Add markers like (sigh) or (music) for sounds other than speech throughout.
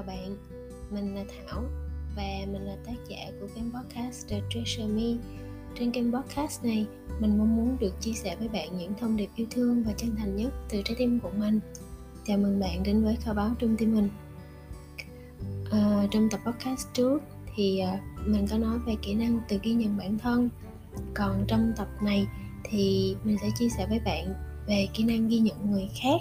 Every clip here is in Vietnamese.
chào bạn, mình là Thảo và mình là tác giả của kênh podcast The Treasure Me. Trên kênh podcast này, mình mong muốn được chia sẻ với bạn những thông điệp yêu thương và chân thành nhất từ trái tim của mình. Chào mừng bạn đến với kho báo trong tim mình. À, trong tập podcast trước thì à, mình có nói về kỹ năng từ ghi nhận bản thân. Còn trong tập này thì mình sẽ chia sẻ với bạn về kỹ năng ghi nhận người khác.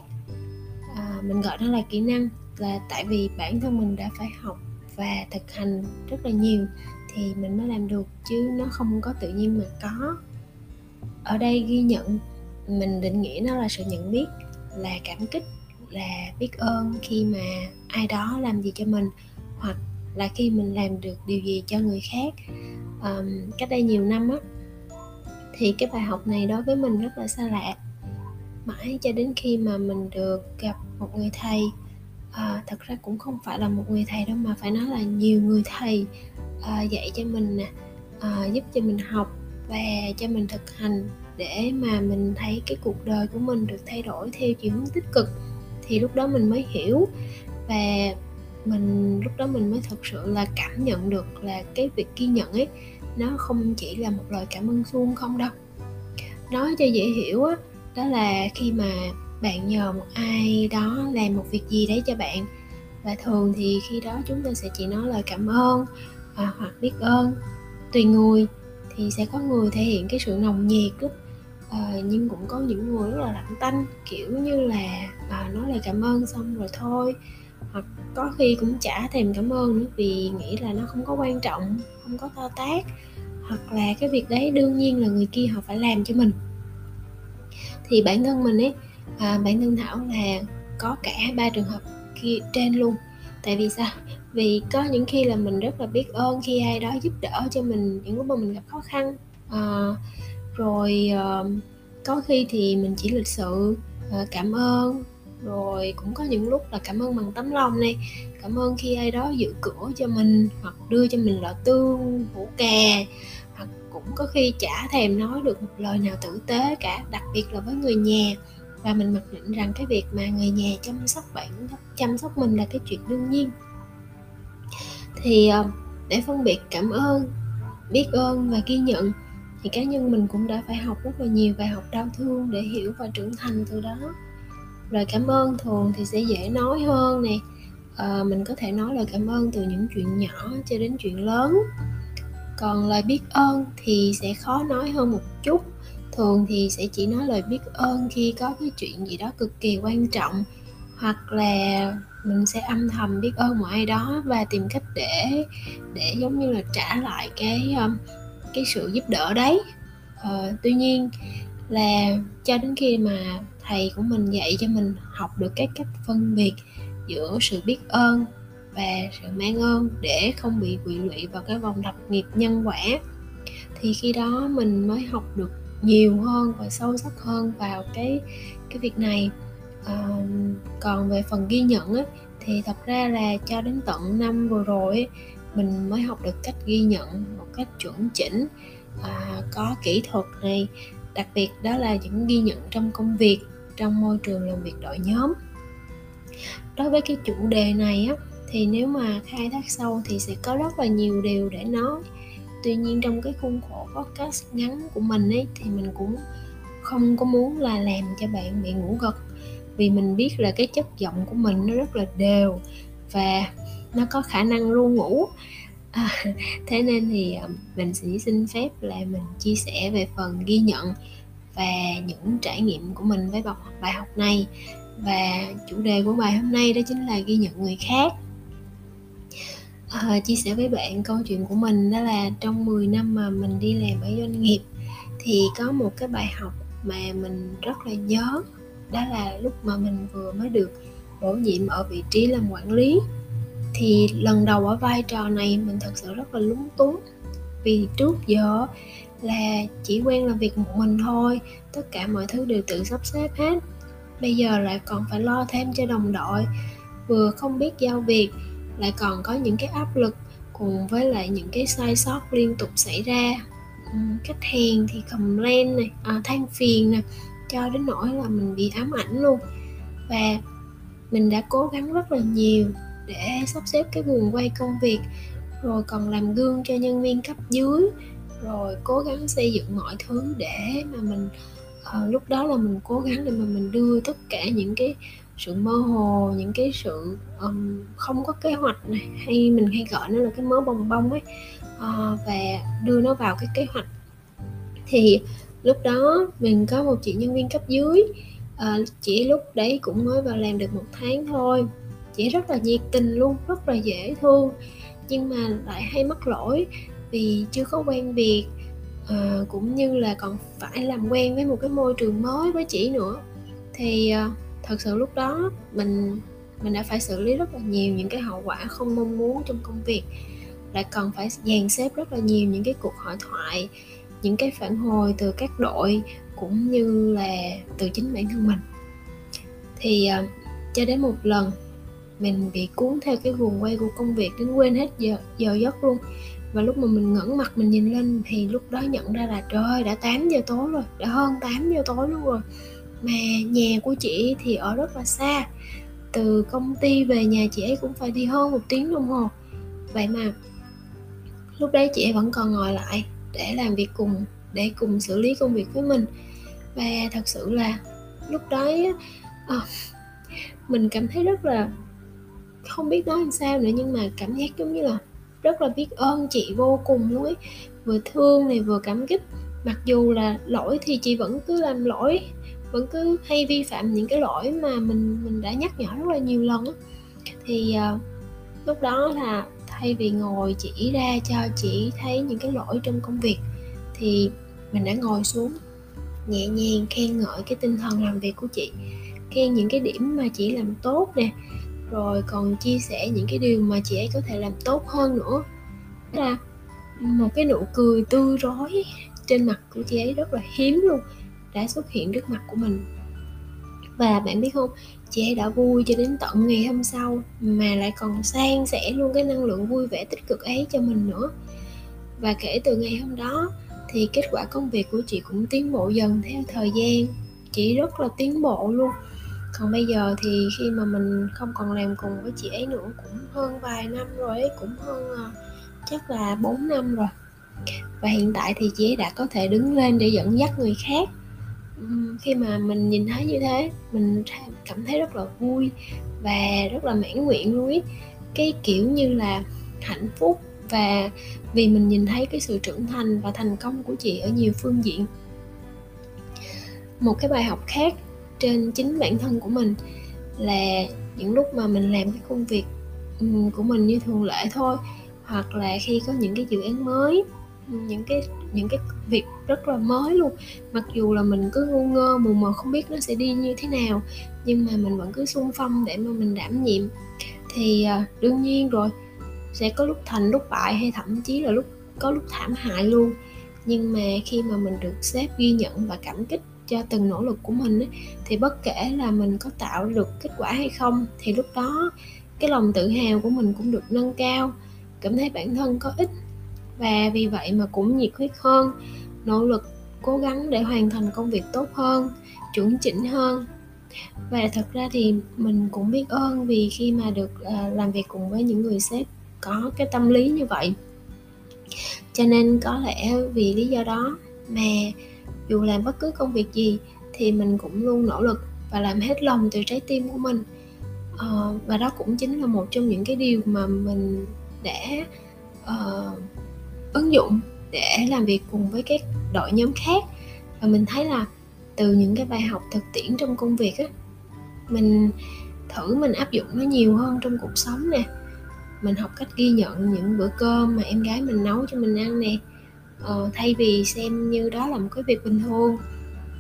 À, mình gọi nó là kỹ năng là tại vì bản thân mình đã phải học và thực hành rất là nhiều thì mình mới làm được chứ nó không có tự nhiên mà có. Ở đây ghi nhận mình định nghĩa nó là sự nhận biết là cảm kích là biết ơn khi mà ai đó làm gì cho mình hoặc là khi mình làm được điều gì cho người khác. Um, cách đây nhiều năm á thì cái bài học này đối với mình rất là xa lạ. Mãi cho đến khi mà mình được gặp một người thầy à, thật ra cũng không phải là một người thầy đâu mà phải nói là nhiều người thầy à, dạy cho mình nè à, giúp cho mình học và cho mình thực hành để mà mình thấy cái cuộc đời của mình được thay đổi theo chiều hướng tích cực. Thì lúc đó mình mới hiểu và mình lúc đó mình mới thực sự là cảm nhận được là cái việc ghi nhận ấy nó không chỉ là một lời cảm ơn suông không đâu. Nói cho dễ hiểu á đó là khi mà bạn nhờ một ai đó làm một việc gì đấy cho bạn. Và thường thì khi đó chúng ta sẽ chỉ nói lời cảm ơn à, hoặc biết ơn. Tùy người thì sẽ có người thể hiện cái sự nồng nhiệt lắm à, ờ, nhưng cũng có những người rất là lạnh tanh kiểu như là à, nói lời cảm ơn xong rồi thôi. Hoặc có khi cũng chả thèm cảm ơn nữa vì nghĩ là nó không có quan trọng không có to tát hoặc là cái việc đấy đương nhiên là người kia họ phải làm cho mình. Thì bản thân mình ấy à, bản thân thảo là có cả ba trường hợp kia trên luôn. Tại vì sao? Vì có những khi là mình rất là biết ơn khi ai đó giúp đỡ cho mình những lúc mà mình gặp khó khăn. À, rồi à, có khi thì mình chỉ lịch sự à, cảm ơn. Rồi cũng có những lúc là cảm ơn bằng tấm lòng này cảm ơn khi ai đó giữ cửa cho mình hoặc đưa cho mình lọ tương hũ cà. Hoặc cũng có khi chả thèm nói được một lời nào tử tế cả đặc biệt là với người nhà và mình mặc định rằng cái việc mà người nhà chăm sóc bạn chăm sóc mình là cái chuyện đương nhiên. Thì ờ, để phân biệt cảm ơn biết ơn và ghi nhận thì cá nhân mình cũng đã phải học rất là nhiều bài học đau thương để hiểu và trưởng thành từ đó. Lời cảm ơn thường thì sẽ dễ nói hơn nè. À, mình có thể nói lời cảm ơn từ những chuyện nhỏ cho đến chuyện lớn. Còn lời biết ơn thì sẽ khó nói hơn một chút thường thì sẽ chỉ nói lời biết ơn khi có cái chuyện gì đó cực kỳ quan trọng hoặc là mình sẽ âm thầm biết ơn một ai đó và tìm cách để để giống như là trả lại cái um, cái sự giúp đỡ đấy. Ờ, tuy nhiên là cho đến khi mà thầy của mình dạy cho mình học được cái cách phân biệt giữa sự biết ơn và sự mang ơn để không bị quỵ lụy vào cái vòng lặp nghiệp nhân quả thì khi đó mình mới học được nhiều hơn và sâu sắc hơn vào cái cái việc này. À, còn về phần ghi nhận á, thì thật ra là cho đến tận năm vừa rồi ấy, mình mới học được cách ghi nhận một cách chuẩn chỉnh à, có kỹ thuật này. Đặc biệt đó là những ghi nhận trong công việc trong môi trường làm việc đội nhóm. Đối với cái chủ đề này á thì nếu mà khai thác sâu thì sẽ có rất là nhiều điều để nói tuy nhiên trong cái khuôn khổ podcast ngắn của mình ấy thì mình cũng không có muốn là làm cho bạn bị ngủ gật. Vì mình biết là cái chất giọng của mình nó rất là đều và nó có khả năng luôn ngủ. À, (laughs) thế nên thì à, mình sẽ xin phép là mình chia sẻ về phần ghi nhận và những trải nghiệm của mình với bài học này. Và chủ đề của bài hôm nay đó chính là ghi nhận người khác à, chia sẻ với bạn câu chuyện của mình đó là trong 10 năm mà mình đi làm ở doanh nghiệp thì có một cái bài học mà mình rất là nhớ đó là lúc mà mình vừa mới được bổ nhiệm ở vị trí làm quản lý. Thì lần đầu ở vai trò này mình thật sự rất là lúng túng vì trước giờ là chỉ quen làm việc một mình thôi tất cả mọi thứ đều tự sắp xếp hết. Bây giờ lại còn phải lo thêm cho đồng đội vừa không biết giao việc lại còn có những cái áp lực cùng với lại những cái sai sót liên tục xảy ra. Ừ, khách hàng thì complain này à, than phiền nè cho đến nỗi là mình bị ám ảnh luôn. Và mình đã cố gắng rất là nhiều để sắp xếp cái guồng quay công việc rồi còn làm gương cho nhân viên cấp dưới rồi cố gắng xây dựng mọi thứ để mà mình à, lúc đó là mình cố gắng để mà mình đưa tất cả những cái sự mơ hồ những cái sự um, không có kế hoạch này hay mình hay gọi nó là cái mớ bồng bông ấy uh, và đưa nó vào cái kế hoạch. Thì lúc đó mình có một chị nhân viên cấp dưới uh, chỉ lúc đấy cũng mới vào làm được một tháng thôi. Chị rất là nhiệt tình luôn rất là dễ thương nhưng mà lại hay mắc lỗi vì chưa có quen việc uh, cũng như là còn phải làm quen với một cái môi trường mới với chị nữa. Thì uh, thật sự lúc đó mình mình đã phải xử lý rất là nhiều những cái hậu quả không mong muốn trong công việc. Lại còn phải dàn xếp rất là nhiều những cái cuộc hội thoại những cái phản hồi từ các đội cũng như là từ chính bản thân mình. Thì uh, cho đến một lần mình bị cuốn theo cái guồng quay của công việc đến quên hết giờ giờ giấc luôn. Và lúc mà mình ngẩng mặt mình nhìn lên thì lúc đó nhận ra là trời đã 8 giờ tối rồi đã hơn 8 giờ tối luôn rồi mà nhà của chị thì ở rất là xa. Từ công ty về nhà chị ấy cũng phải đi hơn một tiếng đồng hồ. Vậy mà lúc đấy chị ấy vẫn còn ngồi lại để làm việc cùng để cùng xử lý công việc với mình. Và thật sự là lúc đấy à, mình cảm thấy rất là không biết nói làm sao nữa nhưng mà cảm giác giống như là rất là biết ơn chị vô cùng luôn ấy. Vừa thương này vừa cảm kích. Mặc dù là lỗi thì chị vẫn cứ làm lỗi vẫn cứ hay vi phạm những cái lỗi mà mình mình đã nhắc nhở rất là nhiều lần á. Thì uh, lúc đó là thay vì ngồi chỉ ra cho chị thấy những cái lỗi trong công việc thì mình đã ngồi xuống nhẹ nhàng khen ngợi cái tinh thần làm việc của chị khen những cái điểm mà chị làm tốt nè rồi còn chia sẻ những cái điều mà chị ấy có thể làm tốt hơn nữa. Là một cái nụ cười tươi rói trên mặt của chị ấy rất là hiếm luôn đã xuất hiện trước mặt của mình. Và bạn biết không, chị ấy đã vui cho đến tận ngày hôm sau mà lại còn san sẻ luôn cái năng lượng vui vẻ tích cực ấy cho mình nữa. Và kể từ ngày hôm đó thì kết quả công việc của chị cũng tiến bộ dần theo thời gian. Chị rất là tiến bộ luôn. Còn bây giờ thì khi mà mình không còn làm cùng với chị ấy nữa cũng hơn vài năm rồi ấy, cũng hơn ờ, chắc là 4 năm rồi. Và hiện tại thì chị ấy đã có thể đứng lên để dẫn dắt người khác khi mà mình nhìn thấy như thế, mình cảm thấy rất là vui và rất là mãn nguyện luôn ý cái kiểu như là hạnh phúc và vì mình nhìn thấy cái sự trưởng thành và thành công của chị ở nhiều phương diện. Một cái bài học khác trên chính bản thân của mình là những lúc mà mình làm cái công việc của mình như thường lệ thôi, hoặc là khi có những cái dự án mới, những cái những cái việc rất là mới luôn. Mặc dù là mình cứ ngu ngơ mù mờ không biết nó sẽ đi như thế nào nhưng mà mình vẫn cứ sung phong để mà mình đảm nhiệm. Thì à, đương nhiên rồi sẽ có lúc thành lúc bại hay thậm chí là lúc có lúc thảm hại luôn. Nhưng mà khi mà mình được sếp ghi nhận và cảm kích cho từng nỗ lực của mình ấy, thì bất kể là mình có tạo được kết quả hay không thì lúc đó cái lòng tự hào của mình cũng được nâng cao. Cảm thấy bản thân có ích và vì vậy mà cũng nhiệt huyết hơn nỗ lực cố gắng để hoàn thành công việc tốt hơn chuẩn chỉnh hơn. Và thật ra thì mình cũng biết ơn vì khi mà được à, làm việc cùng với những người sếp có cái tâm lý như vậy. Cho nên có lẽ vì lý do đó mà dù làm bất cứ công việc gì thì mình cũng luôn nỗ lực và làm hết lòng từ trái tim của mình. Uh, và đó cũng chính là một trong những cái điều mà mình đã uh, ứng dụng để làm việc cùng với các đội nhóm khác. Và mình thấy là từ những cái bài học thực tiễn trong công việc á mình thử mình áp dụng nó nhiều hơn trong cuộc sống nè. Mình học cách ghi nhận những bữa cơm mà em gái mình nấu cho mình ăn nè. Ờ, thay vì xem như đó là một cái việc bình thường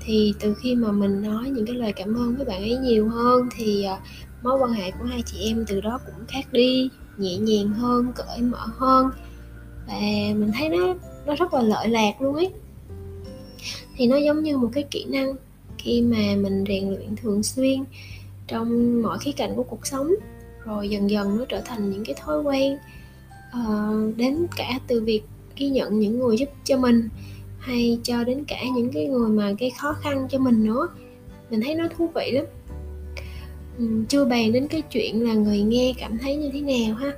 thì từ khi mà mình nói những cái lời cảm ơn với bạn ấy nhiều hơn thì uh, mối quan hệ của hai chị em từ đó cũng khác đi nhẹ nhàng hơn cởi mở hơn. Và mình thấy nó nó rất là lợi lạc luôn ấy. Thì nó giống như một cái kỹ năng khi mà mình rèn luyện thường xuyên trong mọi khía cạnh của cuộc sống. Rồi dần dần nó trở thành những cái thói quen uh, đến cả từ việc ghi nhận những người giúp cho mình hay cho đến cả những cái người mà gây khó khăn cho mình nữa. Mình thấy nó thú vị lắm. Chưa bàn đến cái chuyện là người nghe cảm thấy như thế nào ha.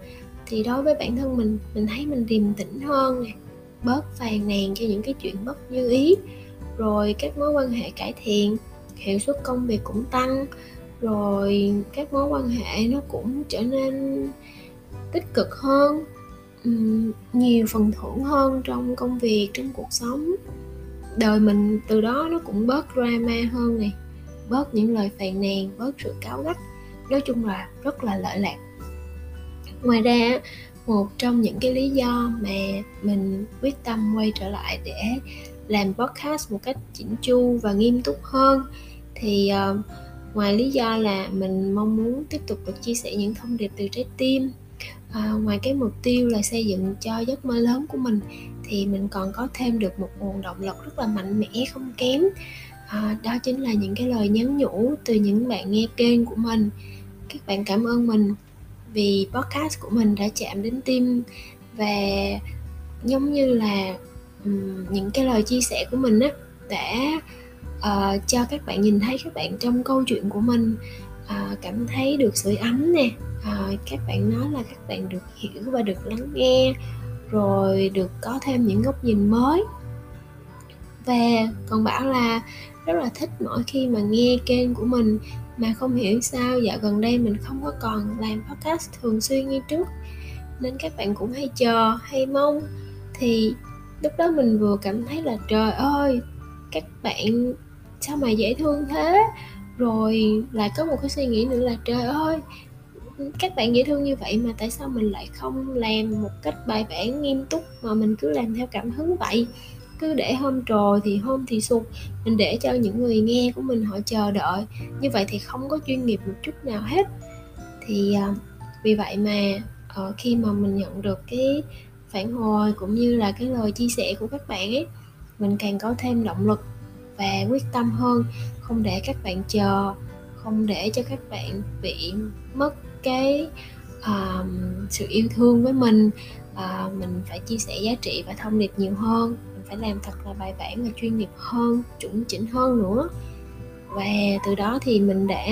Thì đối với bản thân mình mình thấy mình điềm tĩnh hơn nè bớt phàn nàn cho những cái chuyện bất như ý. Rồi các mối quan hệ cải thiện, hiệu suất công việc cũng tăng, rồi các mối quan hệ nó cũng trở nên tích cực hơn nhiều phần thưởng hơn trong công việc, trong cuộc sống. Đời mình từ đó nó cũng bớt drama hơn này bớt những lời phàn nàn, bớt sự cáo gắt. Nói chung là rất là lợi lạc. Ngoài ra một trong những cái lý do mà mình quyết tâm quay trở lại để làm podcast một cách chỉnh chu và nghiêm túc hơn thì uh, ngoài lý do là mình mong muốn tiếp tục được chia sẻ những thông điệp từ trái tim à, ngoài cái mục tiêu là xây dựng cho giấc mơ lớn của mình thì mình còn có thêm được một nguồn động lực rất là mạnh mẽ không kém. À, đó chính là những cái lời nhắn nhủ từ những bạn nghe kênh của mình. Các bạn cảm ơn mình vì podcast của mình đã chạm đến tim và giống như là um, những cái lời chia sẻ của mình á đã uh, cho các bạn nhìn thấy các bạn trong câu chuyện của mình uh, cảm thấy được sưởi ấm nè uh, các bạn nói là các bạn được hiểu và được lắng nghe rồi được có thêm những góc nhìn mới. Và còn bảo là rất là thích mỗi khi mà nghe kênh của mình mà không hiểu sao dạo gần đây mình không có còn làm podcast thường xuyên như trước. Nên các bạn cũng hay chờ, hay mong. Thì lúc đó mình vừa cảm thấy là, trời ơi, các bạn sao mà dễ thương thế? Rồi lại có một cái suy nghĩ nữa là, trời ơi, các bạn dễ thương như vậy mà tại sao mình lại không làm một cách bài bản, nghiêm túc mà mình cứ làm theo cảm hứng vậy? Cứ để hôm trồi thì hôm thì sụt mình để cho những người nghe của mình họ chờ đợi. Như vậy thì không có chuyên nghiệp một chút nào hết. Thì uh, vì vậy mà uh, khi mà mình nhận được cái phản hồi cũng như là cái lời chia sẻ của các bạn ấy mình càng có thêm động lực và quyết tâm hơn. Không để các bạn chờ không để cho các bạn bị mất cái uh, sự yêu thương với mình. Uh, mình phải chia sẻ giá trị và thông điệp nhiều hơn phải làm thật là bài bản và chuyên nghiệp hơn chuẩn chỉnh hơn nữa. Và từ đó thì mình đã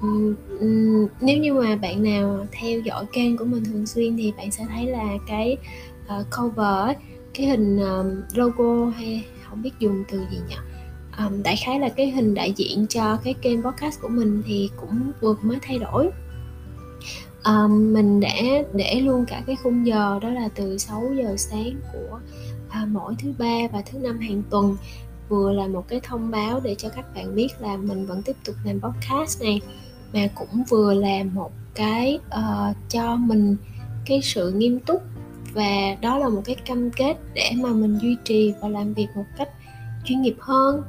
um, um, nếu như mà bạn nào theo dõi kênh của mình thường xuyên thì bạn sẽ thấy là cái uh, cover cái hình um, logo hay không biết dùng từ gì nhỉ? Um, đại khái là cái hình đại diện cho cái kênh podcast của mình thì cũng vừa mới thay đổi. Um, mình đã để luôn cả cái khung giờ đó là từ 6 giờ sáng của à, mỗi thứ ba và thứ năm hàng tuần vừa là một cái thông báo để cho các bạn biết là mình vẫn tiếp tục làm podcast này mà cũng vừa là một cái uh, cho mình cái sự nghiêm túc và đó là một cái cam kết để mà mình duy trì và làm việc một cách chuyên nghiệp hơn.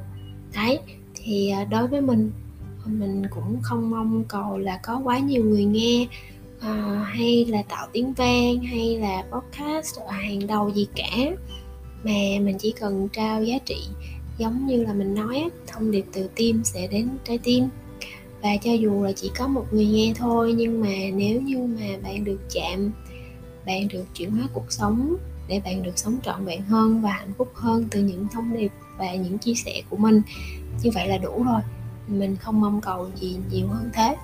Đấy thì uh, đối với mình mình cũng không mong cầu là có quá nhiều người nghe uh, hay là tạo tiếng vang hay là podcast ở hàng đầu gì cả mà mình chỉ cần trao giá trị giống như là mình nói thông điệp từ tim sẽ đến trái tim. Và cho dù là chỉ có một người nghe thôi nhưng mà nếu như mà bạn được chạm bạn được chuyển hóa cuộc sống để bạn được sống trọn vẹn hơn và hạnh phúc hơn từ những thông điệp và những chia sẻ của mình như vậy là đủ rồi. Mình không mong cầu gì nhiều hơn thế.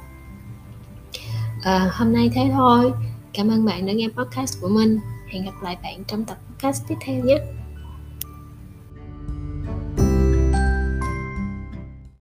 À, hôm nay thế thôi. Cảm ơn bạn đã nghe podcast của mình. Hẹn gặp lại bạn trong tập podcast tiếp theo nhé.